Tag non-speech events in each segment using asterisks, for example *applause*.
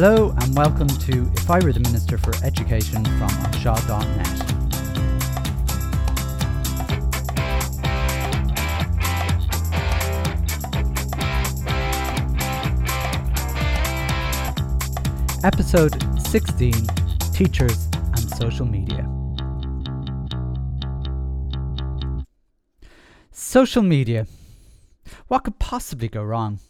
Hello and welcome to If I Were the Minister for Education from Shaw.net. Episode 16 Teachers and Social Media. Social media. What could possibly go wrong?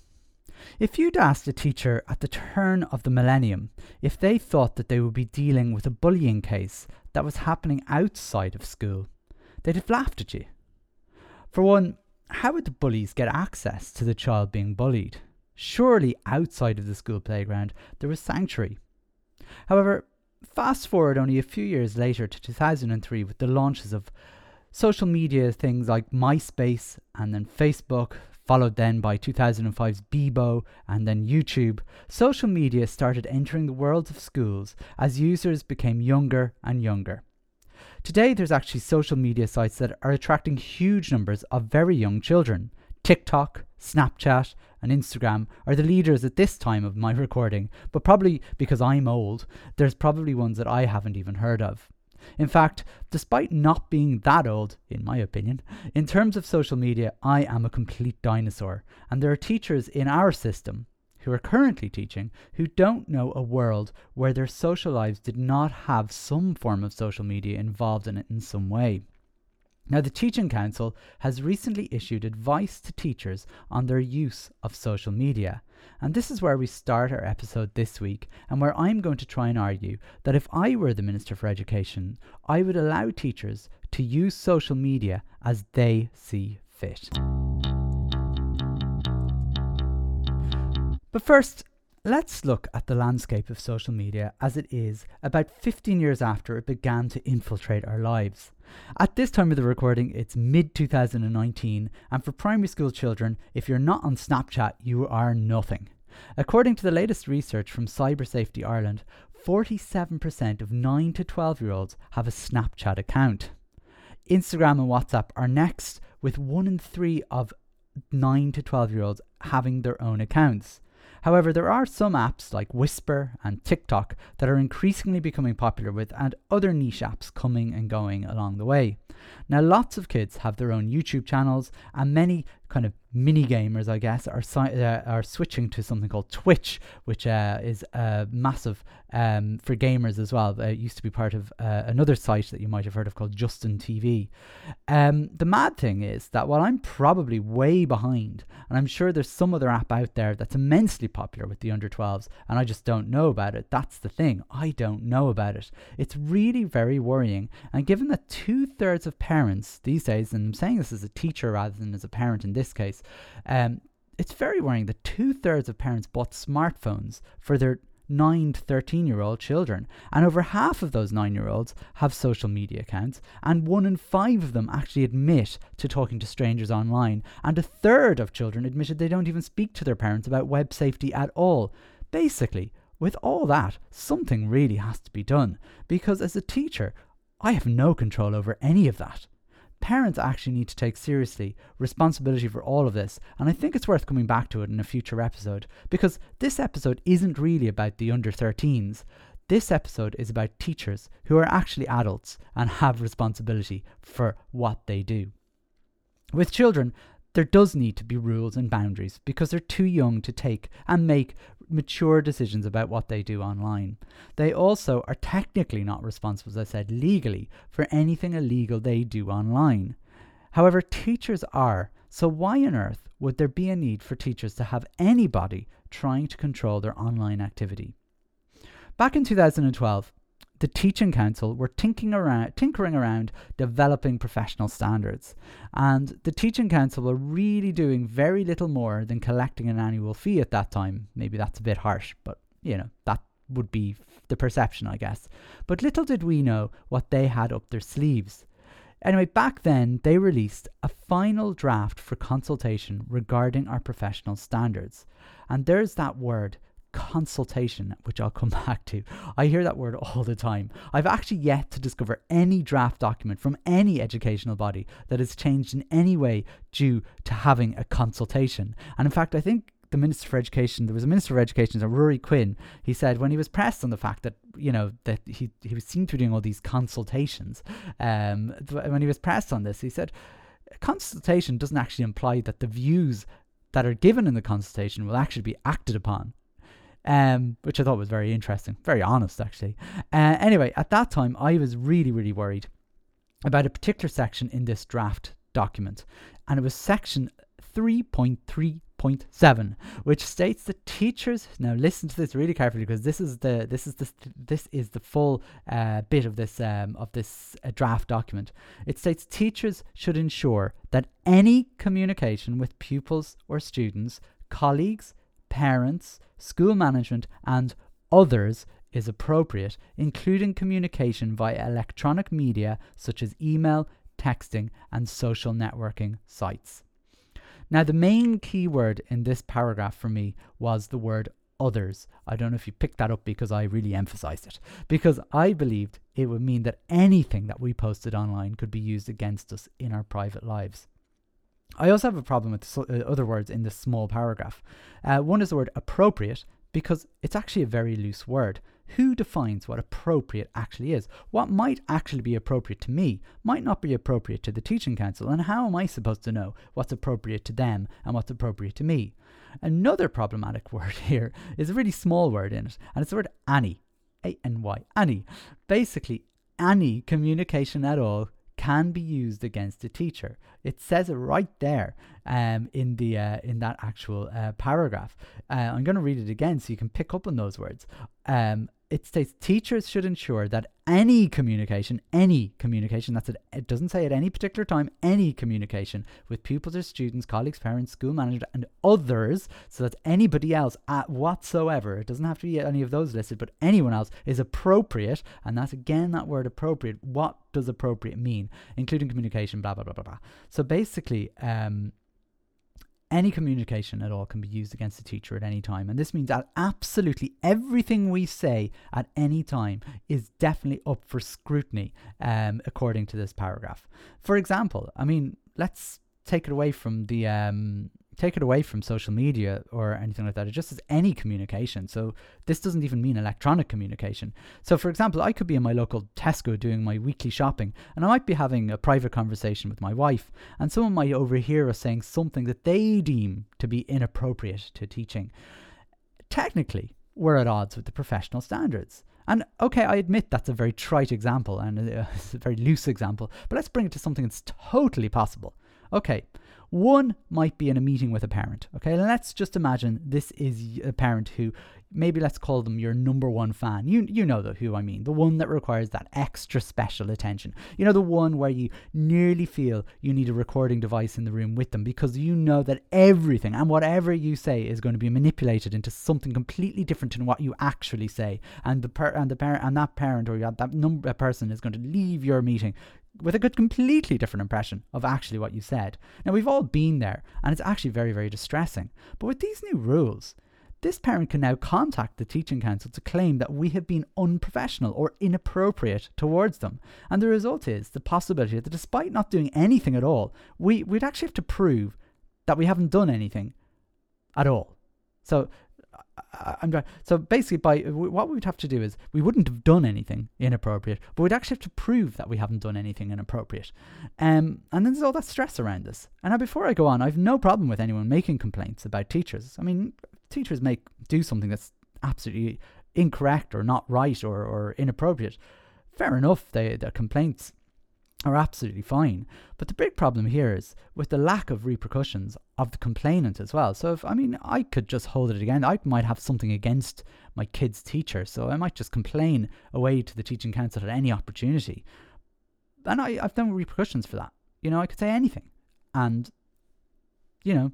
If you'd asked a teacher at the turn of the millennium if they thought that they would be dealing with a bullying case that was happening outside of school, they'd have laughed at you. For one, how would the bullies get access to the child being bullied? Surely outside of the school playground there was sanctuary. However, fast forward only a few years later to 2003 with the launches of social media things like MySpace and then Facebook, followed then by 2005's Bebo and then YouTube, social media started entering the worlds of schools as users became younger and younger. Today, there's actually social media sites that are attracting huge numbers of very young children. TikTok, Snapchat, and Instagram are the leaders at this time of my *laughs* recording, but probably because I'm old, there's probably ones that I haven't even heard of. In fact, despite not being that old, in my opinion, in terms of social media, I am a complete dinosaur. And there are teachers in our system who are currently teaching who don't know a world where their social lives did not have some form of social media involved in it in some way. Now, the Teaching Council has recently issued advice to teachers on their use of social media. And this is where we start our episode this week, and where I'm going to try and argue that if I were the Minister for Education, I would allow teachers to use social media as they see fit. But first, Let's look at the landscape of social media as it is about 15 years after it began to infiltrate our lives. At this time of the recording, it's mid 2019, and for primary school children, if you're not on Snapchat, you are nothing. According to the latest research from Cyber Safety Ireland, 47% of 9 to 12 year olds have a Snapchat account. Instagram and WhatsApp are next, with 1 in 3 of 9 to 12 year olds having their own accounts. However, there are some apps like Whisper and TikTok that are increasingly becoming popular with, and other niche apps coming and going along the way. Now, lots of kids have their own YouTube channels, and many kind of mini gamers, I guess, are si- uh, are switching to something called Twitch, which uh, is uh, massive um, for gamers as well. It used to be part of uh, another site that you might have heard of called Justin TV. Um, the mad thing is that while I'm probably way behind, and I'm sure there's some other app out there that's immensely popular with the under 12s, and I just don't know about it. That's the thing. I don't know about it. It's really very worrying. And given that two thirds of parents these days, and I'm saying this as a teacher rather than as a parent in this case, um, it's very worrying that two thirds of parents bought smartphones for their 9 to 13 year old children, and over half of those 9 year olds have social media accounts, and one in five of them actually admit to talking to strangers online, and a third of children admitted they don't even speak to their parents about web safety at all. Basically, with all that, something really has to be done, because as a teacher, I have no control over any of that parents actually need to take seriously responsibility for all of this. And I think it's worth coming back to it in a future episode because this episode isn't really about the under 13s. This episode is about teachers who are actually adults and have responsibility for what they do. With children, there does need to be rules and boundaries because they're too young to take and make mature decisions about what they do online. They also are technically not responsible, as I said, legally for anything illegal they do online. However, teachers are, so why on earth would there be a need for teachers to have anybody trying to control their online activity? Back in 2012, the Teaching Council were tinkering around, tinkering around developing professional standards. And the Teaching Council were really doing very little more than collecting an annual fee at that time. Maybe that's a bit harsh, but you know, that would be the perception, I guess. But little did we know what they had up their sleeves. Anyway, back then they released a final draft for consultation regarding our professional standards. And there's that word consultation, which I'll come *laughs* back to. I hear that word all the time. I've actually yet to discover any draft document from any educational body that has changed in any way due to having a consultation. And in fact, I think the Minister for Education, there was a Minister for Education, Ruairi Quinn, he said when he was pressed on the fact that, you know, that he, he was seen to be doing all these consultations, um, when he was pressed on this, he said, consultation doesn't actually imply that the views that are given in the consultation will actually be acted upon. Um, which I thought was very interesting, very honest actually. Uh, anyway, at that time, I was really, really worried about a particular section in this draft document, and it was section 3.3 Point seven, which states that teachers now listen to this really carefully because this is the this is the this is the full uh, bit of this um, of this uh, draft document. It states teachers should ensure that any communication with pupils or students, colleagues, parents, school management, and others is appropriate, including communication via electronic media such as email, texting, and social networking sites. Now, the main keyword in this paragraph for me was the word others. I don't know if you picked that up because I really emphasized it. Because I believed it would mean that anything that we posted online could be used against us in our private lives. I also have a problem with uh, other words in this small paragraph. Uh, one is the word appropriate because it's actually a very loose word. Who defines what appropriate actually is? What might actually be appropriate to me might not be appropriate to the teaching council, and how am I supposed to know what's appropriate to them and what's appropriate to me? Another problematic *laughs* word here is a really small word in it, and it's the word any. A N Y. Any. Basically, any communication at all can be used against a teacher. It says it right there um, in the uh, in that actual uh, paragraph. Uh, I'm going to read it again so you can pick up on those words. Um, it states teachers should ensure that any communication, any communication, that's it, it doesn't say at any particular time, any communication with pupils or students, colleagues, parents, school manager, and others, so that anybody else at whatsoever, it doesn't have to be any of those listed, but anyone else is appropriate. And that's again that word appropriate. What does appropriate mean? Including communication, blah, blah, blah, blah, blah. So basically, um, any communication at all can be used against the teacher at any time. And this means that absolutely everything we say at any time is definitely up for scrutiny, um, according to this paragraph. For example, I mean, let's take it away from the um, take it away from social media or anything like that. It just is any communication. So this doesn't even mean electronic communication. So for example, I could be in my local Tesco doing my weekly shopping and I might be having a private conversation with my wife and someone might overhear us saying something that they deem to be inappropriate to teaching. Technically, we're at odds with the professional standards. And okay, I admit that's a very trite example and uh, *laughs* it's a very loose example, but let's bring it to something that's totally possible. Okay, one might be in a meeting with a parent. Okay, let's just imagine this is a parent who maybe let's call them your number one fan. You you know the, who I mean, the one that requires that extra special attention. You know the one where you nearly feel you need a recording device in the room with them because you know that everything and whatever you say is going to be manipulated into something completely different than what you actually say, and the per- and the parent and that parent or that number person is going to leave your meeting with a good, completely different impression of actually what you said. Now, we've all been there, and it's actually very, very distressing. But with these new rules, this parent can now contact the teaching council to claim that we have been unprofessional or inappropriate towards them. And the result is the possibility that despite not doing anything at all, we, we'd actually have to prove that we haven't done anything at all. So I'm trying. So basically, by what we'd have to do is we wouldn't have done anything inappropriate, but we'd actually have to prove that we haven't done anything inappropriate. Um, and then there's all that stress around this. And now, before I go on, I've no problem with anyone making complaints about teachers. I mean, teachers make do something that's absolutely incorrect or not right or, or inappropriate. Fair enough, they, their complaints are absolutely fine. But the big problem here is with the lack of repercussions of the complainant as well. So if I mean I could just hold it again, I might have something against my kid's teacher, so I might just complain away to the teaching council at any opportunity. And I, I've done repercussions for that. You know, I could say anything. And you know,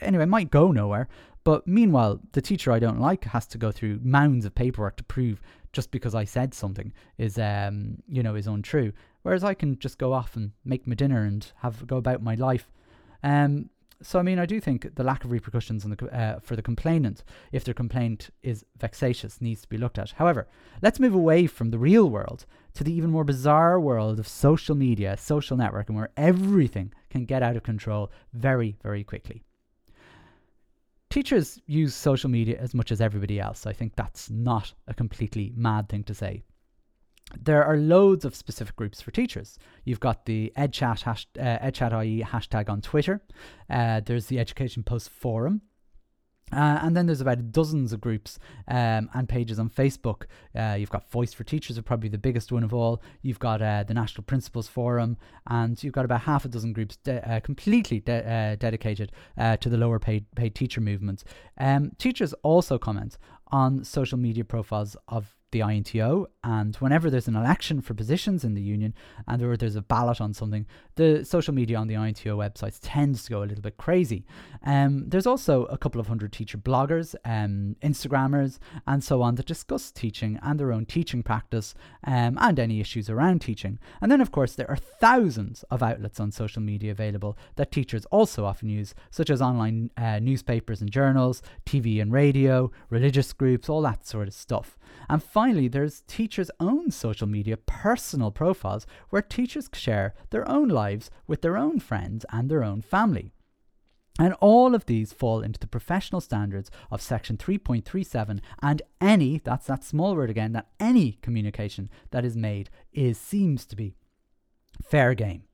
anyway, it might go nowhere. But meanwhile, the teacher I don't like has to go through mounds of paperwork to prove just because I said something is um you know is untrue. Whereas I can just go off and make my dinner and have go about my life. Um, so I mean, I do think the lack of repercussions the, uh, for the complainant, if their complaint is vexatious, needs to be looked at. However, let's move away from the real world to the even more bizarre world of social media, social networking, where everything can get out of control very, very quickly. teachers use social media as much as everybody else. I think that's not a completely mad thing to say. There are loads of specific groups for teachers. You've got the EdChat, hash, uh, hashtag on Twitter. Uh, there's the Education Post Forum, uh, and then there's about dozens of groups um, and pages on Facebook. Uh, you've got Voice for Teachers, are probably the biggest one of all. You've got uh, the National Principals Forum, and you've got about half a dozen groups de- uh, completely de- uh, dedicated uh, to the lower paid paid teacher movement. Um, teachers also comment on social media profiles of the INTO, and whenever there's an election for positions in the union and there's a ballot on something, the social media on the INTO websites tends to go a little bit crazy. Um, there's also a couple of hundred teacher bloggers, um, Instagrammers, and so on that discuss teaching and their own teaching practice um, and any issues around teaching. And then, of course, there are thousands of outlets on social media available that teachers also often use, such as online uh, newspapers and journals, TV and radio, religious groups, all that sort of stuff. And finally, there's teachers' own social media personal profiles where teachers share their own lives with their own friends and their own family. And all of these fall into the professional standards of section 3.37 and any, that's that small word again, that any communication that is made is seems to be fair game.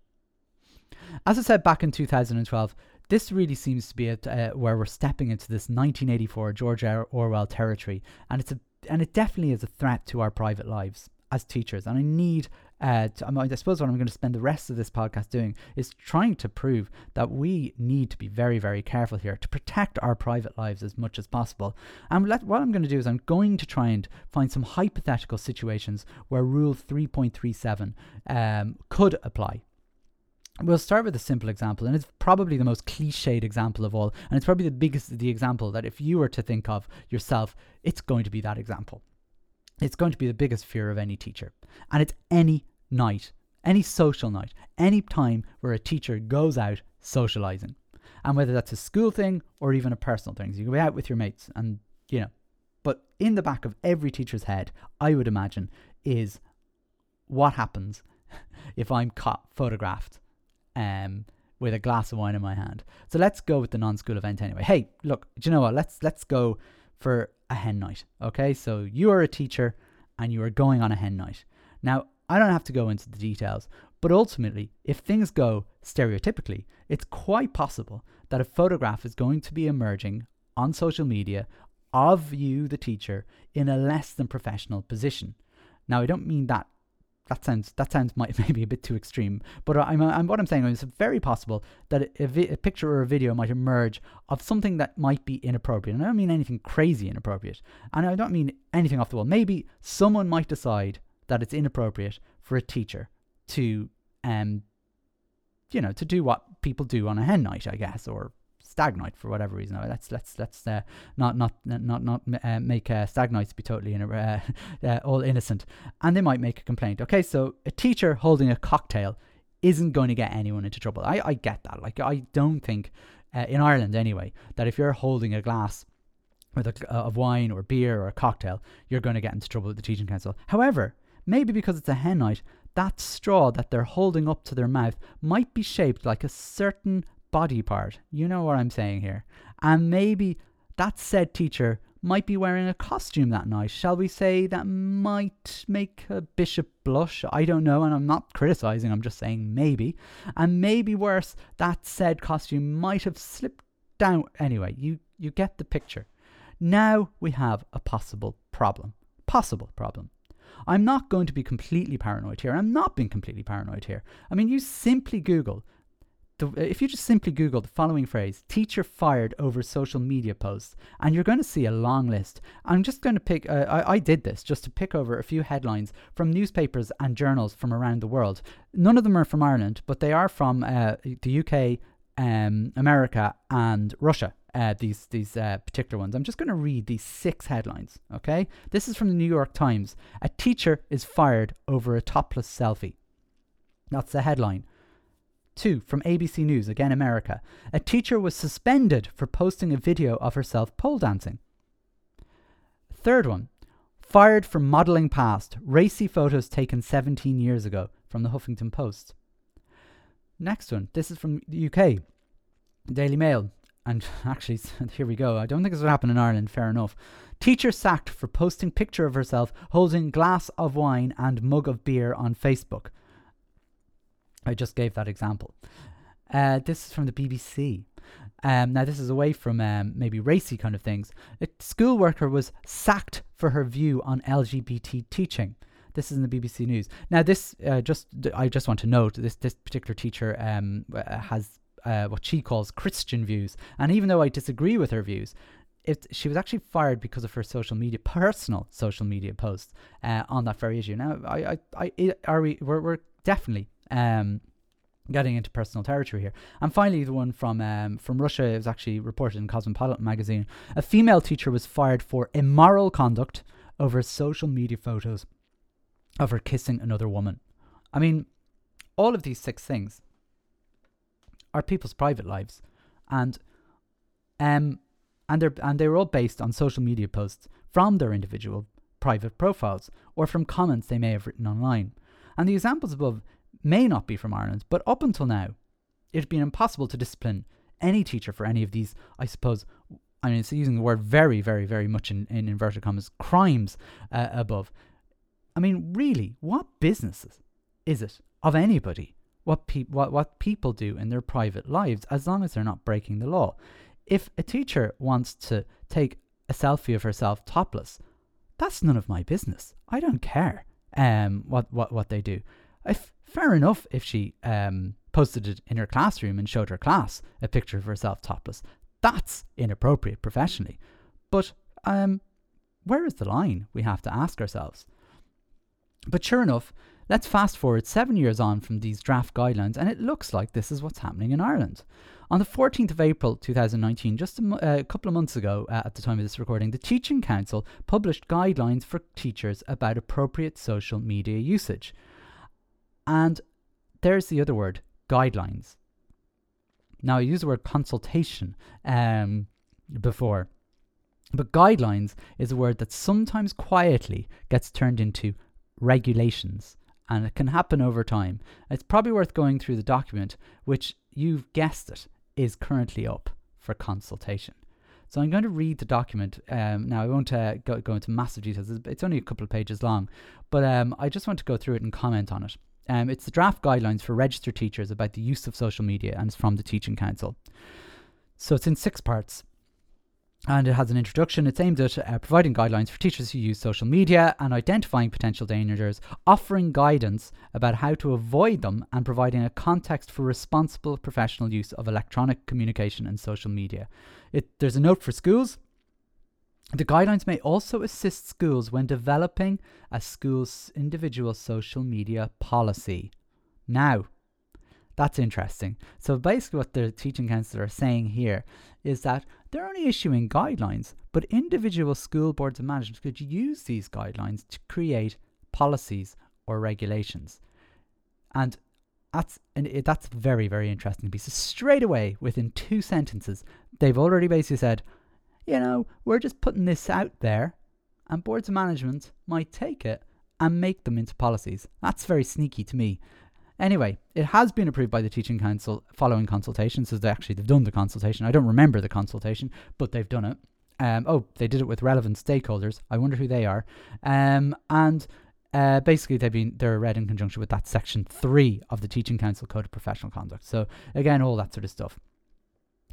As I said back in 2012, this really seems to be a, uh, where we're stepping into this 1984 George Orwell territory, and it's a and it definitely is a threat to our private lives as teachers. And I need, uh, to, I suppose what I'm going to spend the rest of this podcast doing is trying to prove that we need to be very, very careful here to protect our private lives as much as possible. And let, what I'm going to do is I'm going to try and find some hypothetical situations where Rule 3.37 um, could apply. We'll start with a simple example, and it's probably the most cliched example of all, and it's probably the biggest the example that if you were to think of yourself, it's going to be that example. It's going to be the biggest fear of any teacher, and it's any night, any social night, any time where a teacher goes out socializing, and whether that's a school thing or even a personal thing, so you can be out with your mates, and you know, but in the back of every teacher's head, I would imagine, is what happens *laughs* if I'm caught photographed um, with a glass of wine in my hand. So let's go with the non-school event anyway. Hey, look, do you know what? Let's let's go for a hen night. Okay, so you are a teacher and you are going on a hen night. Now, I don't have to go into the details, but ultimately, if things go stereotypically, it's quite possible that a photograph is going to be emerging on social media of you, the teacher, in a less than professional position. Now, I don't mean that that sounds that sounds might *laughs* maybe a bit too extreme, but I'm, I'm what I'm saying is it's very possible that a, vi- a, picture or a video might emerge of something that might be inappropriate. And I don't mean anything crazy inappropriate, and I don't mean anything off the wall. Maybe someone might decide that it's inappropriate for a teacher to, um, you know, to do what people do on a hen night, I guess, or stag night for whatever reason. Let's let's let's uh, not not not not uh, make uh, stag be totally in, uh, *laughs* uh, all innocent, and they might make a complaint. Okay, so a teacher holding a cocktail isn't going to get anyone into trouble. I I get that. Like I don't think uh, in Ireland anyway that if you're holding a glass with a, of wine or beer or a cocktail, you're going to get into trouble with the teaching council. However, maybe because it's a hen night, that straw that they're holding up to their mouth might be shaped like a certain body part. You know what I'm saying here. And maybe that said teacher might be wearing a costume that night. Shall we say that might make a bishop blush? I don't know, and I'm not criticizing, I'm just saying maybe. And maybe worse, that said costume might have slipped down. Anyway, you, you get the picture. Now we have a possible problem. Possible problem. I'm not going to be completely paranoid here. I'm not being completely paranoid here. I mean, you simply Google the, if you just simply Google the following phrase, teacher fired over social media posts, and you're going to see a long list. I'm just going to pick, uh, I, I did this just to pick over a few headlines from newspapers and journals from around the world. None of them are from Ireland, but they are from uh, the UK, um, America, and Russia. Uh, these these uh, particular ones. I'm just going to read these six headlines. Okay, this is from the New York Times. A teacher is fired over a topless selfie. That's the headline. Two, from ABC News, again America. A teacher was suspended for posting a video of herself pole dancing. Third one, fired for modelling past, racy photos taken 17 years ago, from the Huffington Post. Next one, this is from the UK, Daily Mail. and *laughs* actually, *laughs* here we go. I don't think this would happen in Ireland, fair enough. Teacher sacked for posting picture of herself holding glass of wine and mug of beer on Facebook. I just gave that example. Uh, this is from the BBC. Um, now, this is away from um, maybe racy kind of things. A school worker was sacked for her view on LGBT teaching. This is in the BBC News. Now, this uh, just I just want to note this this particular teacher um, uh, has uh, what she calls Christian views, and even though I disagree with her views, it, she was actually fired because of her social media, personal social media posts uh, on that very issue. Now, I, I, I are we? We're, we're definitely um, getting into personal territory here. And finally, the one from um, from Russia is actually reported in Cosmopolitan magazine. A female teacher was fired for immoral conduct over social media photos of her kissing another woman. I mean, all of these six things are people's private lives, and um, and they're and they're all based on social media posts from their individual private profiles or from comments they may have written online. And the examples above may not be from Ireland, but up until now, it had been impossible to discipline any teacher for any of these, I suppose, I mean, it's using the word very, very, very much in, in inverted commas, crimes uh, above. I mean, really, what business is it of anybody what, pe- what, what people do in their private lives as long as they're not breaking the law? If a teacher wants to take a selfie of herself topless, that's none of my business. I don't care um, what, what, what they do. If fair enough if she um, posted it in her classroom and showed her class a picture of herself topless. That's inappropriate professionally. But um, where is the line? We have to ask ourselves. But sure enough, let's fast forward seven years on from these draft guidelines, and it looks like this is what's happening in Ireland. On the 14th of April 2019, just a, uh, a couple of months ago uh, at the time of this recording, the Teaching Council published guidelines for teachers about appropriate social media usage. And there's the other word guidelines. Now, I used the word consultation um, before, but guidelines is a word that sometimes quietly gets turned into regulations, and it can happen over time. It's probably worth going through the document, which you've guessed it, is currently up for consultation. So I'm going to read the document. Um, now I won't uh, go, go, into massive details. It's only a couple of pages long, but um, I just want to go through it and comment on it. Um, it's the draft guidelines for registered teachers about the use of social media, and it's from the Teaching Council. So it's in six parts. And it has an introduction. It's aimed at uh, providing guidelines for teachers who use social media and identifying potential dangers, offering guidance about how to avoid them, and providing a context for responsible professional use of electronic communication and social media. It, there's a note for schools the guidelines may also assist schools when developing a school's individual social media policy. Now, that's interesting. So basically, what the teaching council are saying here is that they're only issuing guidelines, but individual school boards of management could use these guidelines to create policies or regulations. And that's and it, that's very very interesting because straight away within two sentences they've already basically said you know, we're just putting this out there, and boards of management might take it and make them into policies. That's very sneaky to me. Anyway, it has been approved by the Teaching Council following consultation. So they actually they've done the consultation. I don't remember the consultation, but they've done it. Um, oh, they did it with relevant stakeholders. I wonder who they are. Um, and uh, basically, they've been they're read in conjunction with that section three of the Teaching Council Code of Professional Conduct. So again, all that sort of stuff.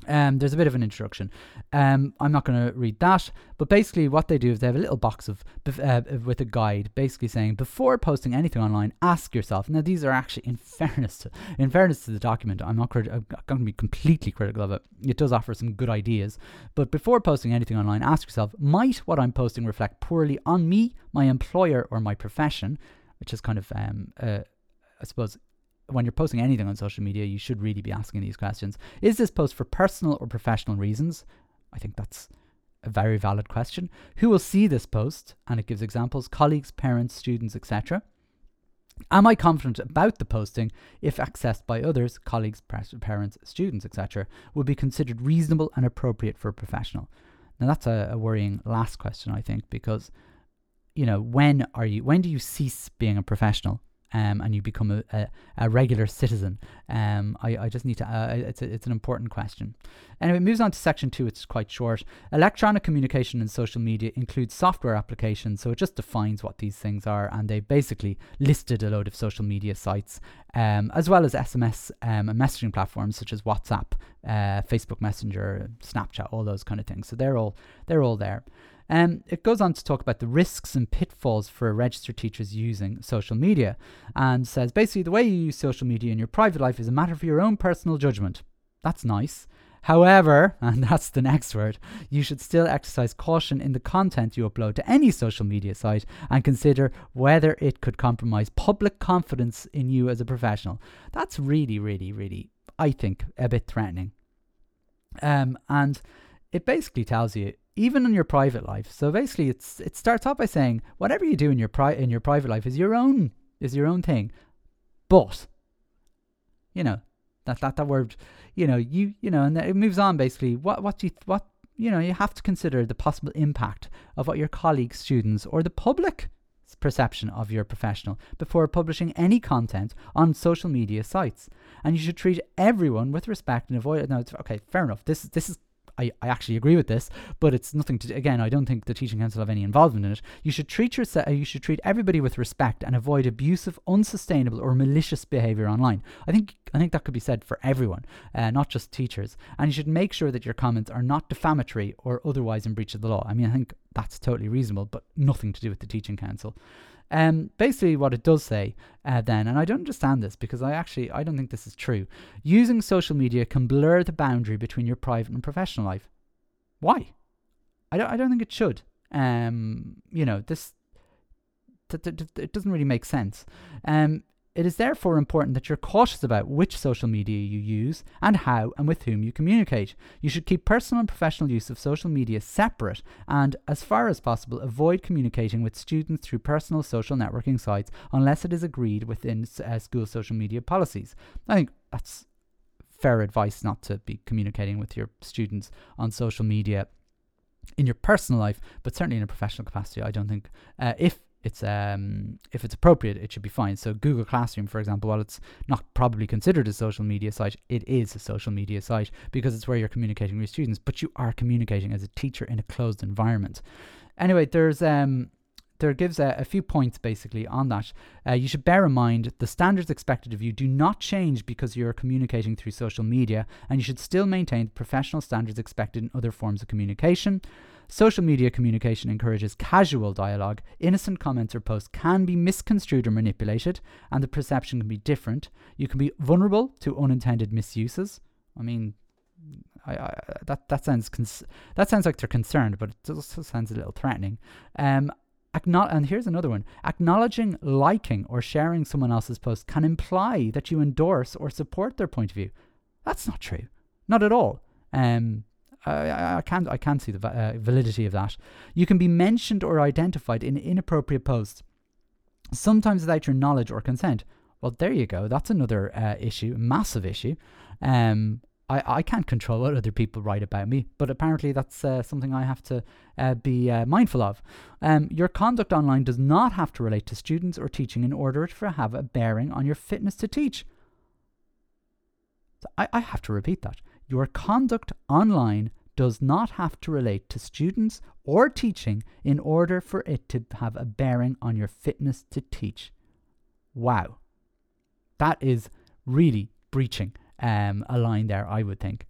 Um, there's a bit of an introduction. Um, I'm not going to read that, but basically, what they do is they have a little box of uh, with a guide, basically saying before posting anything online, ask yourself. Now, these are actually, in *laughs* fairness to in fairness to the document, I'm not going to be completely critical of it. It does offer some good ideas, but before posting anything online, ask yourself: Might what I'm posting reflect poorly on me, my employer, or my profession? Which is kind of, um, uh, I suppose, when you're posting anything on social media, you should really be asking these questions. Is this post for personal or professional reasons? I think that's a very valid question. Who will see this post? And it gives examples colleagues, parents, students, etc. Am I confident about the posting if accessed by others, colleagues, parents, students, etc., would be considered reasonable and appropriate for a professional? Now that's a, a worrying last question, I think, because you know when are you when do you cease being a professional um, and you become a, a, a regular citizen? Um, I, I just need to, uh, it's, a, it's an important question. Anyway, it moves on to section two, it's quite short. Electronic communication and social media includes software applications, so it just defines what these things are, and they basically listed a load of social media sites, um, as well as SMS um, and messaging platforms such as WhatsApp, uh, Facebook Messenger, Snapchat, all those kind of things. So they're all they're all there. Um, it goes on to talk about the risks and pitfalls for registered teachers using social media and says basically the way you use social media in your private life is a matter for your own personal judgment. That's nice. However, *laughs* and that's the next word, you should still exercise caution in the content you upload to any social media site and consider whether it could compromise public confidence in you as a professional. That's really, really, really, I think, a bit threatening. Um, and it basically tells you even in your private life. So basically, it's it starts off by saying whatever you do in your pri- in your private life is your own is your own thing, but you know that that that word, you know you you know, and it moves on basically. What what you what you know you have to consider the possible impact of what your colleagues, students, or the public perception of your professional before publishing any content on social media sites. And you should treat everyone with respect and avoid. No, okay, fair enough. This this is I, I actually agree with this, but it's nothing to again. I don't think the teaching council have any involvement in it. You should treat your you should treat everybody with respect and avoid abusive, unsustainable, or malicious behaviour online. I think I think that could be said for everyone, uh, not just teachers. And you should make sure that your comments are not defamatory or otherwise in breach of the law. I mean, I think that's totally reasonable, but nothing to do with the teaching council. Um, basically, what it does say uh, then, and I don't understand this because I actually I don't think this is true. Using social media can blur the boundary between your private and professional life. Why? I don't. I don't think it should. Um, you know this. Th- th- th- it doesn't really make sense. Um, it is therefore important that you're cautious about which social media you use and how and with whom you communicate. You should keep personal and professional use of social media separate and, as far as possible, avoid communicating with students through personal social networking sites unless it is agreed within uh, school social media policies. I think that's fair advice not to be communicating with your students on social media in your personal life, but certainly in a professional capacity. I don't think uh, if it's um, if it's appropriate, it should be fine. So Google Classroom, for example, while it's not probably considered a social media site, it is a social media site because it's where you're communicating with students, but you are communicating as a teacher in a closed environment. Anyway, there's um, there gives a, a, few points basically on that. Uh, you should bear in mind the standards expected of you do not change because you're communicating through social media, and you should still maintain the professional standards expected in other forms of communication. Social media communication encourages casual dialogue. Innocent comments or posts can be misconstrued or manipulated, and the perception can be different. You can be vulnerable to unintended misuses. I mean, I, I, that that sounds cons- that sounds like they're concerned, but it also sounds a little threatening. Um, and here's another one: acknowledging, liking, or sharing someone else's post can imply that you endorse or support their point of view. That's not true, not at all. Um, I, I can't I can't see the uh, validity of that. You can be mentioned or identified in inappropriate posts, sometimes without your knowledge or consent. Well, there you go. That's another uh, issue, massive issue. Um, I, I can't control what other people write about me, but apparently that's uh, something I have to uh, be uh, mindful of. Um, your conduct online does not have to relate to students or teaching in order to have a bearing on your fitness to teach. So I, I have to repeat that. Your conduct online does not have to relate to students or teaching in order for it to have a bearing on your fitness to teach. Wow. That is really breaching um, a line there, I would think.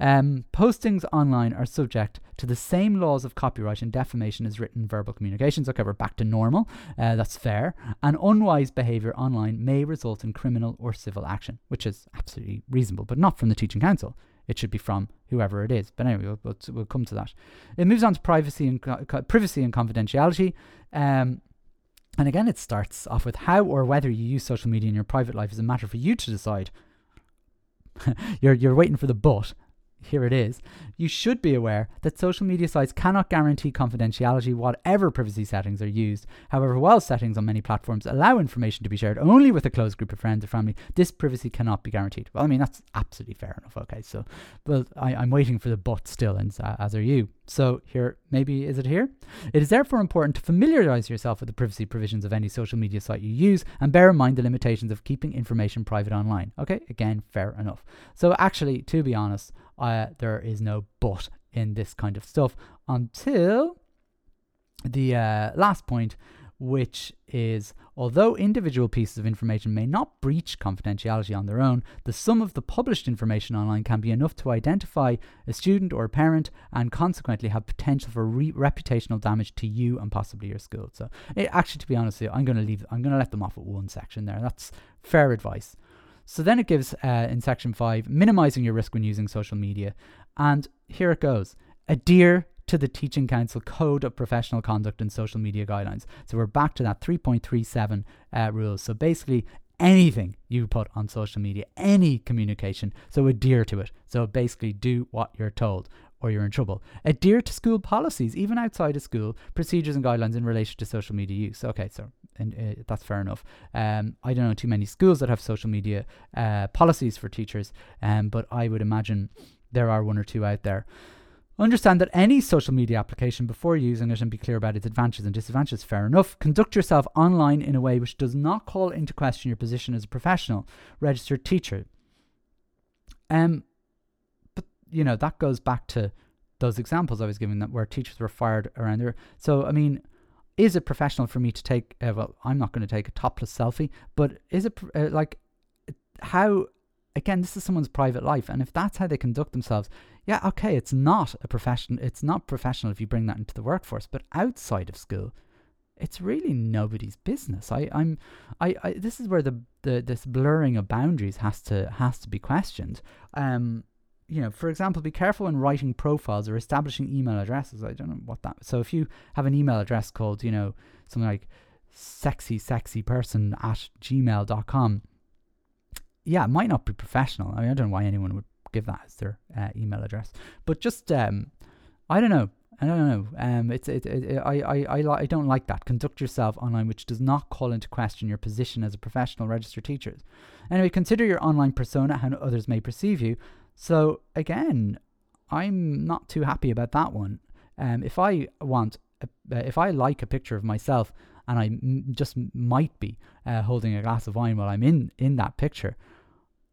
Um, postings online are subject to the same laws of copyright and defamation as written verbal communications. Okay, we're back to normal. Uh, that's fair. And unwise behaviour online may result in criminal or civil action, which is absolutely reasonable, but not from the Teaching Council. It should be from whoever it is. But anyway, we'll, we'll, come to that. It moves on to privacy and co- privacy and confidentiality. Um, and again, it starts off with how or whether you use social media in your private life is a matter for you to decide. *laughs* you're you're waiting for the but, here it is. You should be aware that social media sites cannot guarantee confidentiality whatever privacy settings are used. However, while settings on many platforms allow information to be shared only with a close group of friends or family, this privacy cannot be guaranteed. Well, I mean, that's absolutely fair enough. Okay, so, well, I, am waiting for the but still, and uh, as are you. So here, maybe is it here? It is therefore important to familiarize yourself with the privacy provisions of any social media site you use and bear in mind the limitations of keeping information private online. Okay, again, fair enough. So actually, to be honest, uh, there is no but in this kind of stuff until the uh, last point, which is although individual pieces of information may not breach confidentiality on their own, the sum of the published information online can be enough to identify a student or a parent and consequently have potential for re- reputational damage to you and possibly your school. So, it, actually, to be honest you, I'm going to leave, I'm going to let them off at one section there. That's fair advice. So then it gives uh, in section five, minimizing your risk when using social media. And here it goes adhere to the Teaching Council Code of Professional Conduct and Social Media Guidelines. So we're back to that 3.37 uh, rules. So basically, anything you put on social media, any communication, so adhere to it. So basically, do what you're told or you're in trouble. Adhere to school policies, even outside of school, procedures and guidelines in relation to social media use. Okay, so and, uh, that's fair enough. Um, I don't know too many schools that have social media uh, policies for teachers, um, but I would imagine there are one or two out there. Understand that any social media application before using it and be clear about its advantages and disadvantages. Fair enough. Conduct yourself online in a way which does not call into question your position as a professional registered teacher. Um, but you know that goes back to those examples I was giving that where teachers were fired around there. So I mean, is it professional for me to take? Uh, well, I'm not going to take a topless selfie, but is it uh, like how? Again, this is someone's private life, and if that's how they conduct themselves, yeah, okay, it's not a profession. It's not professional if you bring that into the workforce, but outside of school, it's really nobody's business. I, I'm, I, I this is where the, the this blurring of boundaries has to has to be questioned. Um, you know, for example, be careful when writing profiles or establishing email addresses. I don't know what that. So if you have an email address called, you know, something like sexy sexy person at gmail.com yeah it might not be professional I, mean, I don't know why anyone would give that as their uh, email address. But just um, I don't know. I don't know. Um, it's it, it, it I I I, li- I don't like that. Conduct yourself online, which does not call into question your position as a professional registered teacher. Anyway, consider your online persona, how others may perceive you. So again, I'm not too happy about that one. Um, if I want, a, uh, if I like a picture of myself, and I m- just might be uh, holding a glass of wine while I'm in in that picture,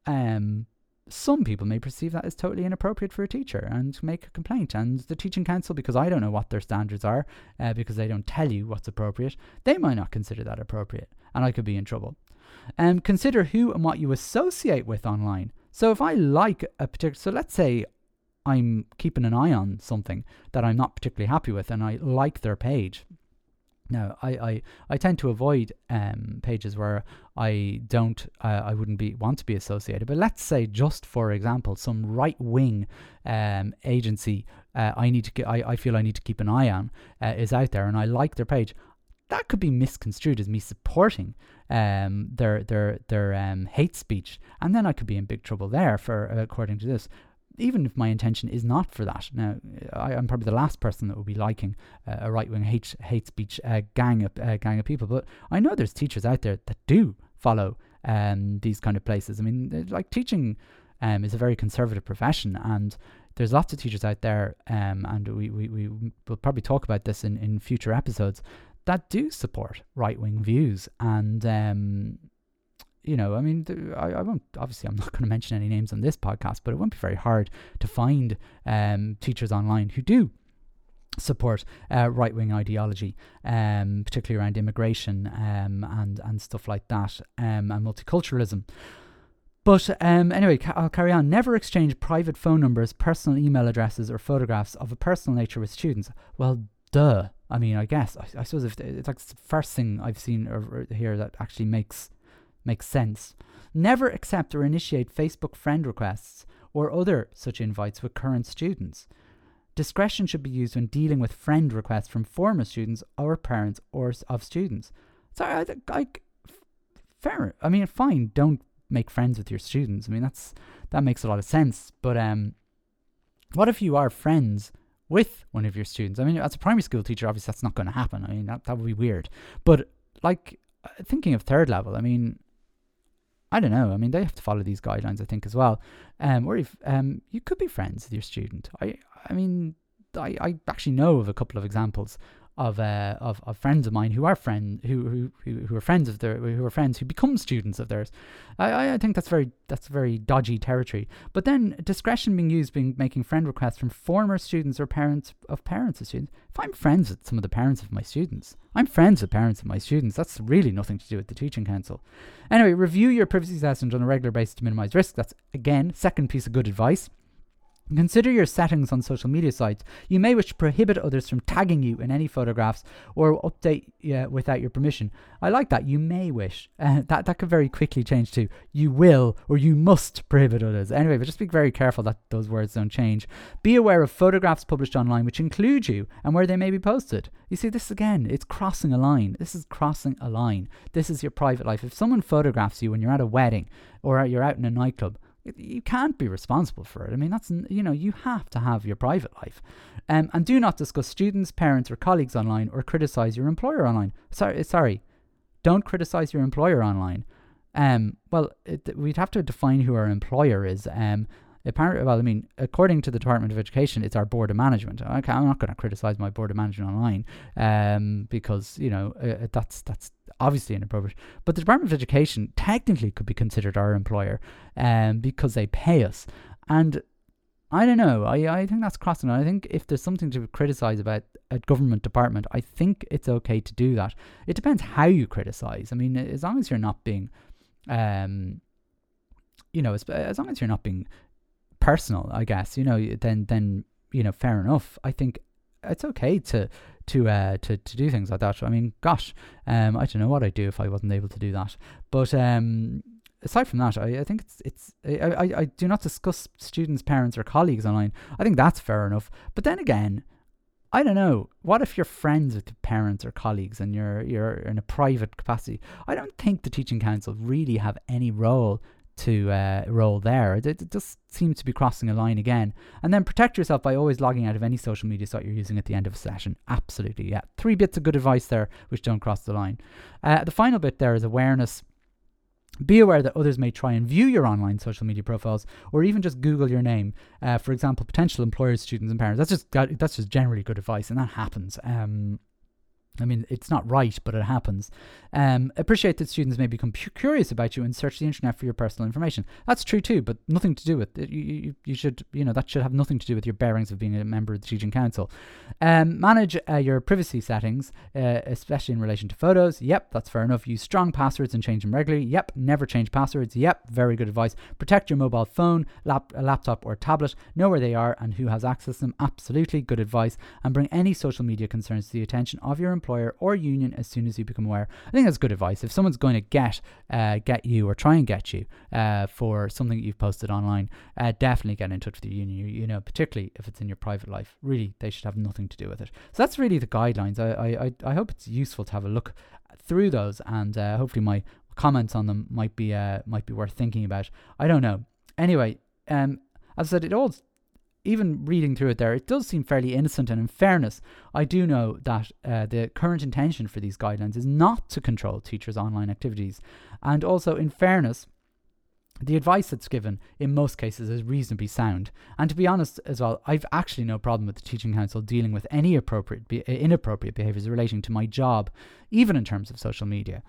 um, some people may perceive that as totally inappropriate for a teacher and make a complaint. And the teaching council, because I don't know what their standards are, uh, because they don't tell you what's appropriate, they might not consider that appropriate, and I could be in trouble. Um, consider who and what you associate with online. So if I like a particular, so let's say I'm keeping an eye on something that I'm not particularly happy with, and I like their page, now, I, I, I tend to avoid um, pages where I don't, uh, I wouldn't be want to be associated. But let's say, just for example, some right wing um, agency uh, I need to, I, I feel I need to keep an eye on uh, is out there, and I like their page. That could be misconstrued as me supporting um, their their their um, hate speech, and then I could be in big trouble there for according to this even if my intention is not for that. Now, I, am probably the last person that would be liking uh, a right wing hate, hate speech uh, gang, of, uh, gang of people, but I know there's teachers out there that do follow um, these kind of places. I mean, like teaching um, is a very conservative profession, and there's lots of teachers out there, um, and we, we, we will probably talk about this in, in future episodes, that do support right wing views. And um, you know, I mean, I, I won't, obviously, I'm not *laughs* going to mention any names on this podcast, but it won't be very hard to find um, teachers online who do support uh, right wing ideology, um, particularly around immigration um, and, and stuff like that, um, and multiculturalism. But um, anyway, ca- I'll carry on. Never exchange private phone numbers, personal email addresses, or photographs of a personal nature with students. Well, duh. I mean, I guess I, I suppose if it's like the first thing I've seen or, or here that actually makes makes sense. Never accept or initiate Facebook friend requests or other such invites with current students. Discretion should be used when dealing with friend requests from former students or parents or of students. So, I, I, fair. I mean, fine. Don't make friends with your students. I mean, that's that makes a lot of sense. But um, what if you are friends with one of your students? I mean, as a primary school teacher, obviously that's not going to happen. I mean, that that would be weird. But like uh, thinking of third level, I mean, I don't know. I mean, they have to follow these guidelines, I think, as well. Um, or if um, you could be friends with your student. I, I mean, I, I actually know of a couple of examples of uh, of, of friends of mine who are friend who who who are friends of their who are friends who become students of theirs. I I think that's very that's very dodgy territory. But then discretion being used, being making friend requests from former students or parents of parents of students. If I'm friends with some of the parents of my students, I'm friends with parents of my students. That's really nothing to do with the teaching council. Anyway, review your privacy settings on a regular basis to minimize risk. That's again second piece of good advice. Consider your settings on social media sites. You may wish to prohibit others from tagging you in any photographs or update uh, without your permission. I like that. You may wish. *laughs* Uh, that that could very quickly change to you will or you must prohibit others. Anyway, but just be very careful that those words don't change. Be aware of photographs published online which include you and where they may be posted. You see, this again, it's crossing a line. This is crossing a line. This is your private life. If someone photographs you when you're at a wedding or you're out in a nightclub, you can't be responsible for it. I mean, that's, you know, you have to have your private life. Um, and do not discuss students, parents, or colleagues online or criticize your employer online. Sorry, sorry. Don't criticize your employer online. Um, well, it, we'd have to define who our employer is. Um, apparently, well, I mean, according to the Department of Education, it's our board of management. Okay, I'm not going to criticize my board of management online, um, because you know uh, that's that's obviously inappropriate. But the Department of Education technically could be considered our employer, um, because they pay us. And I don't know. I, I think that's crossing. I think if there's something to criticize about a government department, I think it's okay to do that. It depends how you criticize. I mean, as long as you're not being, um, you know, as, as long as you're not being personal, I guess, you know, then then you know, fair enough. I think it's okay to to uh, to to do things like that. I mean, gosh, um, I don't know what I'd do if I wasn't able to do that. But um, aside from that, I, I think it's it's I, I, I do not discuss students, parents, or colleagues online. I think that's fair enough. But then again, I don't know. What if you're friends with parents or colleagues and you're you're in a private capacity? I don't think the teaching council really have any role to uh, role there. It, it, just seems to be crossing a line again. And then protect yourself by always logging out of any social media site you're using at the end of a session. Absolutely, yeah. Three bits of good advice there which don't cross the line. Uh, the final bit there is awareness. Be aware that others may try and view your online social media profiles, or even just Google your name. Uh, for example, potential employers, students, and parents. That's just that's just generally good advice, and that happens. Um, I mean, it's not right, but it happens. Um, appreciate that students may become curious about you and search the internet for your personal information. That's true too, but nothing to do with it. You, you, you should, you know, that should have nothing to do with your bearings of being a member of the teaching council. Um, manage uh, your privacy settings, uh, especially in relation to photos. Yep, that's fair enough. Use strong passwords and change them regularly. Yep, never change passwords. Yep, very good advice. Protect your mobile phone, lap, laptop, or tablet. Know where they are and who has access to them. Absolutely good advice. And bring any social media concerns to the attention of your employer or union as soon as you become aware. I think that's good advice. If someone's going to get uh, get you or try and get you uh, for something that you've posted online, uh, definitely get in touch with the union. You, you, know, particularly if it's in your private life. Really, they should have nothing to do with it. So that's really the guidelines. I I, I hope it's useful to have a look through those, and uh, hopefully my comments on them might be uh, might be worth thinking about. I don't know. Anyway, um, as I said, it all even reading through it there, it does seem fairly innocent. And in fairness, I do know that uh, the current intention for these guidelines is not to control teachers' online activities. And also, in fairness, the advice that's given in most cases is reasonably sound. And to be honest as well, I've actually no problem with the teaching council dealing with any appropriate be- inappropriate behaviors relating to my job, even in terms of social media.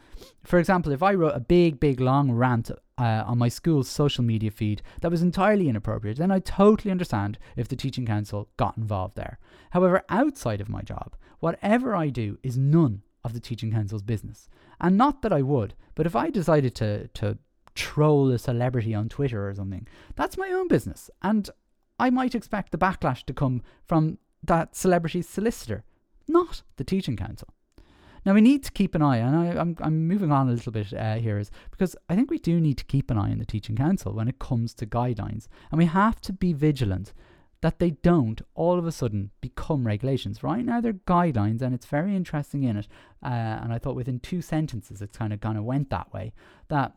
For example, if I wrote a big, big, long rant uh, on my school's social media feed that was entirely inappropriate, then I totally understand if the teaching council got involved there. However, outside of my job, whatever I do is none of the teaching council's business. And not that I would, but if I decided to to troll a celebrity on Twitter or something, that's my own business. And I might expect the backlash to come from that celebrity's solicitor, not the teaching council. Now we need to keep an eye, and I, am I'm, I'm moving on a little bit uh, here, is because I think we do need to keep an eye on the teaching council when it comes to guidelines, and we have to be vigilant that they don't all of a sudden become regulations. Right now they're guidelines, and it's very interesting in it. Uh, and I thought within two sentences, it's kind of kind of went that way. That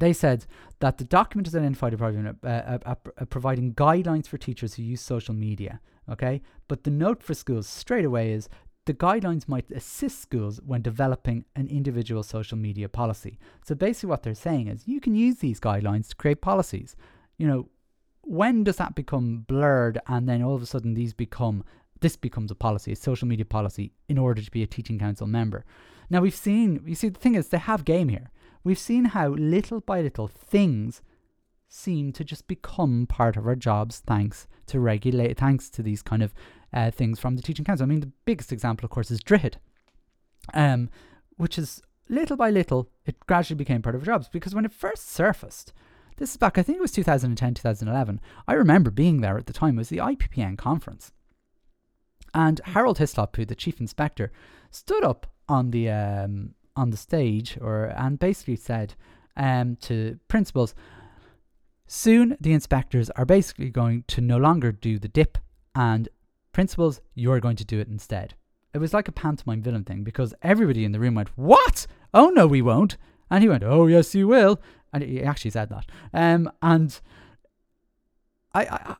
they said that the document is identified as uh, uh, uh, uh, providing guidelines for teachers who use social media. Okay, but the note for schools straight away is the guidelines might assist schools when developing an individual social media policy. So basically, what they're saying is you can use these guidelines to create policies. You know, when does that become blurred and then all of a sudden these become this becomes a policy, a social media policy, in order to be a teaching council member? Now we've seen you see the thing is they have game here. We've seen how little by little things seem to just become part of our jobs thanks to regulate thanks to these kind of uh, things from the teaching council. I mean the biggest example of course is Droichead. Um which is little by little it gradually became part of our jobs because when it first surfaced this is back, I think it was 2010, 2011. I remember being there at the time. It was the IPPN conference. And Harold Hislop, who the chief inspector, stood up on the um, on the stage or and basically said um, to principals, soon the inspectors are basically going to no longer do the dip, and principals, you're going to do it instead. It was like a pantomime villain thing because everybody in the room went, "What? Oh no, we won't." And he went, "Oh yes, you will." and he actually said that. Um, and I, I,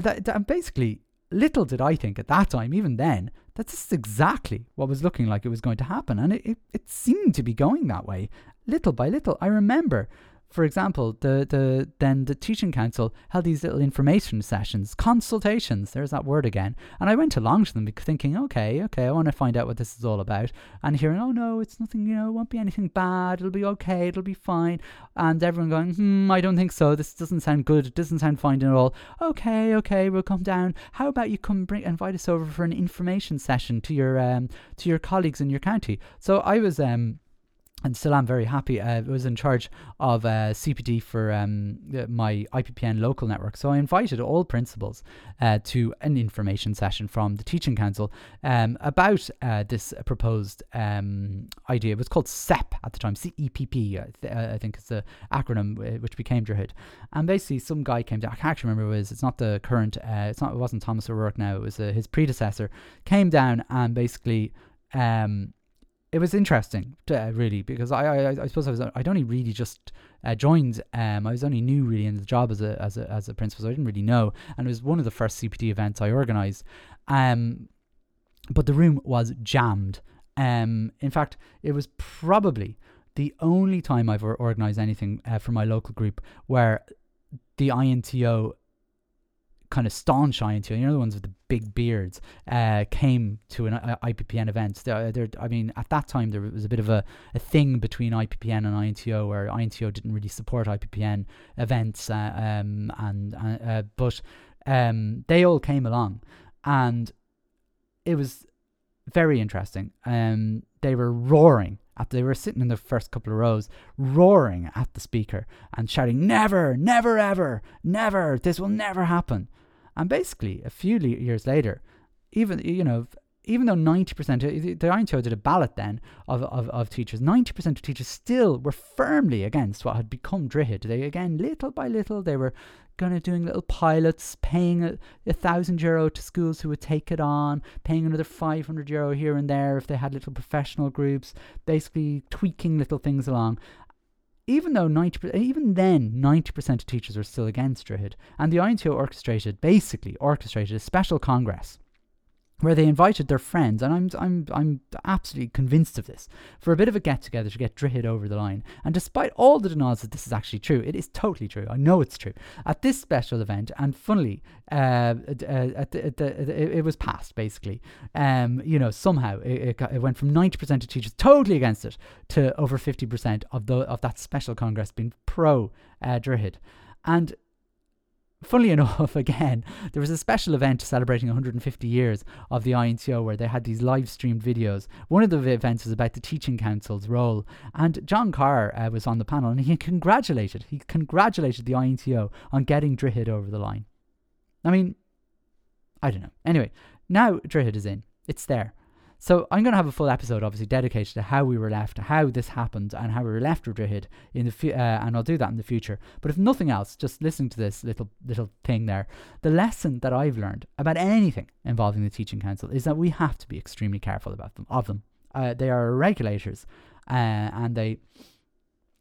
that, that basically, little did I think at that time, even then, that this is exactly what was looking like it was going to happen, and it, it, it seemed to be going that way, little by little. I remember for example, the, the then the teaching council held these little information sessions, consultations. There's that word again. And I went along to them thinking, okay, okay, I want to find out what this is all about. And hearing, oh no, it's nothing, you know, it won't be anything bad. It'll be okay. It'll be fine. And everyone going, hmm, I don't think so. This doesn't sound good. It doesn't sound fine at all. Okay, okay, we'll come down. How about you come bring invite us over for an information session to your um to your colleagues in your county? So I was um and still am very happy. I was in charge of uh, CPD for um, my IPPN local network. So I invited all principals uh, to an information session from the Teaching Council um, about uh, this proposed um, idea. It was called CEP at the time, C-E-P-P, I, th- I think it's the acronym uh, which became Droichead. And basically some guy came down, I can't remember who it was, it's not the current, uh, it's not, it wasn't Tomás Ó Ruairc now, it was uh, his predecessor, came down and basically um, it was interesting, uh, really, because I, I, I suppose I was I'd only really just uh, joined. Um, I was only new really in the job as a as a as a principal, so I didn't really know, and it was one of the first CPD events I organised. Um, but the room was jammed. Um, in fact, it was probably the only time I've organised anything uh, for my local group where the INTO kind of staunch INTO, you know, the ones with the big beards, uh, came to an uh, IPPN event. They're, they're, I mean, at that time, there was a bit of a, a thing between IPPN and INTO where INTO didn't really support IPPN events, uh, um, and uh, uh, but um, they all came along, and it was very interesting. Um, they were roaring at they were sitting in the first couple of rows, roaring at the speaker and shouting, "Never, never, ever, never! This will never happen." And basically, a few le- years later, even you know, even though 90%, uh, the INTO did a ballot then of, of, of teachers, 90% of teachers still were firmly against what had become Droichead. They, again, little by little, they were kind of doing little pilots, paying a, a thousand euro to schools who would take it on, paying another 500 euro here and there if they had little professional groups, basically tweaking little things along even though 90 even then 90% of teachers were still against Droichead and the INTO orchestrated basically orchestrated a special congress where they invited their friends, and I'm I'm I'm absolutely convinced of this, for a bit of a get together to get Droichead over the line. And despite all the denials that this is actually true, it is totally true. I know it's true. At this special event, and funnily, uh, uh, at the, at the, it, was passed basically. Um, you know, somehow it, it, got, it went from ninety percent of teachers totally against it to over fifty percent of the of that special congress being pro uh, Droichead. And funnily *laughs* enough, again, there was a special event celebrating 150 years of the INTO where they had these live streamed videos. One of the events was about the Teaching Council's role, and John Carr uh, was on the panel and he congratulated, he congratulated the INTO on getting Droichead over the line. I mean, I don't know. Anyway, now Droichead is in. It's there. So I'm going to have a full episode, obviously dedicated to how we were left, how this happened, and how we were left with Droichead in the fu- uh, and I'll do that in the future. But if nothing else, just listening to this little little thing there, the lesson that I've learned about anything involving the teaching council is that we have to be extremely careful about them. Of them, uh, they are regulators, uh, and they,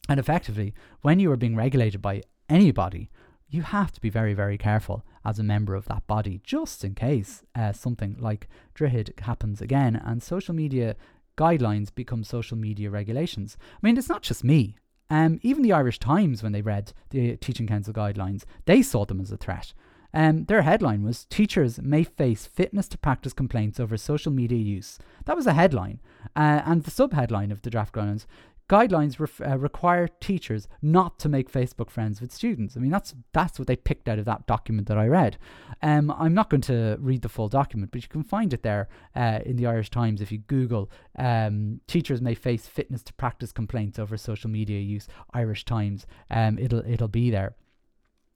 and effectively, when you are being regulated by anybody, you have to be very, very careful as a member of that body, just in case uh, something like Droichead happens again and social media guidelines become social media regulations. I mean, it's not just me. Um, even the Irish Times, when they read the Teaching Council guidelines, they saw them as a threat. Um, their headline was Teachers may face fitness to practice complaints over social media use. That was a headline. Uh, and the subheadline of the draft guidelines guidelines uh, require teachers not to make Facebook friends with students. I mean, that's that's what they picked out of that document that I read. Um, I'm not going to read the full document, but you can find it there uh, in the Irish Times if you Google um, "teachers may face fitness to practice complaints over social media use." Irish Times. Um, it'll it'll be there.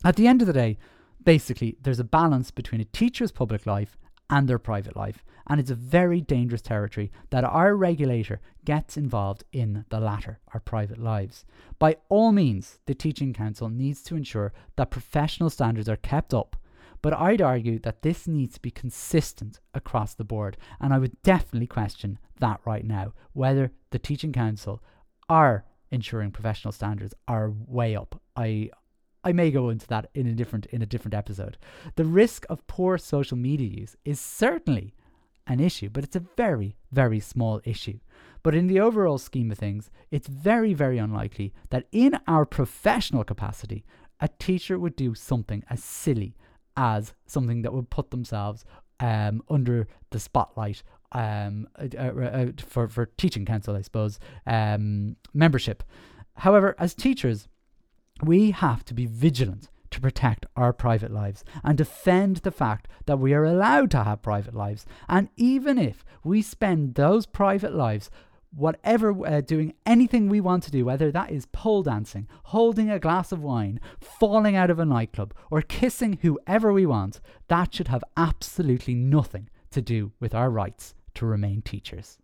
At the end of the day, basically, there's a balance between a teacher's public life and their private life. And it's a very dangerous territory that our regulator gets involved in the latter, our private lives. By all means, the Teaching Council needs to ensure that professional standards are kept up. But I'd argue that this needs to be consistent across the board. And I would definitely question that right now whether the Teaching Council are ensuring professional standards are way up. I I may go into that in a different in a different episode. The risk of poor social media use is certainly an issue, but it's a very, very small issue. But in the overall scheme of things, it's very, very unlikely that in our professional capacity, a teacher would do something as silly as something that would put themselves um, under the spotlight um, uh, uh, uh, for, for teaching council, I suppose, um, membership. However, as teachers, we have to be vigilant to protect our private lives and defend the fact that we are allowed to have private lives. And even if we spend those private lives whatever uh, doing anything we want to do, whether that is pole dancing, holding a glass of wine, falling out of a nightclub, or kissing whoever we want, that should have absolutely nothing to do with our rights to remain teachers.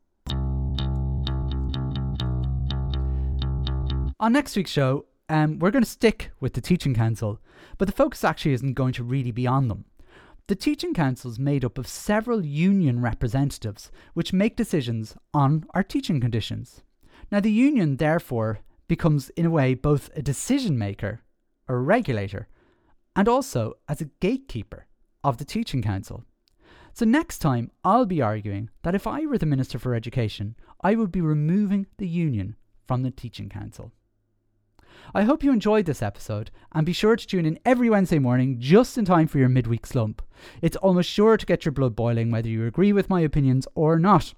On next week's show, um, we're going to stick with the Teaching Council, but the focus actually isn't going to really be on them. The Teaching Council is made up of several union representatives which make decisions on our teaching conditions. Now, the union, therefore, becomes, in a way, both a decision maker, a regulator, and also as a gatekeeper of the Teaching Council. So, next time, I'll be arguing that if I were the Minister for Education, I would be removing the union from the Teaching Council. I hope you enjoyed this episode, and be sure to tune in every Wednesday morning just in time for your midweek slump. It's almost sure to get your blood boiling whether you agree with my opinions or not.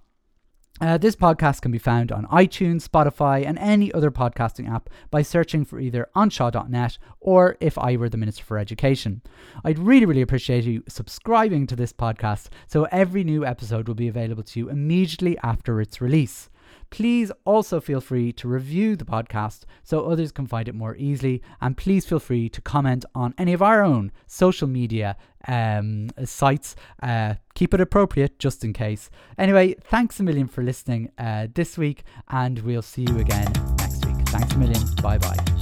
Uh, this podcast can be found on iTunes, Spotify, and any other podcasting app by searching for either onshaw.net or if I were the Minister for Education. I'd really, really appreciate you subscribing to this podcast so every new episode will be available to you immediately after its release. Please also feel free to review the podcast so others can find it more easily. And please feel free to comment on any of our own social media um, sites. Uh, keep it appropriate just in case. Anyway, thanks a million for listening uh, this week, and we'll see you again next week. Thanks a million. Bye bye.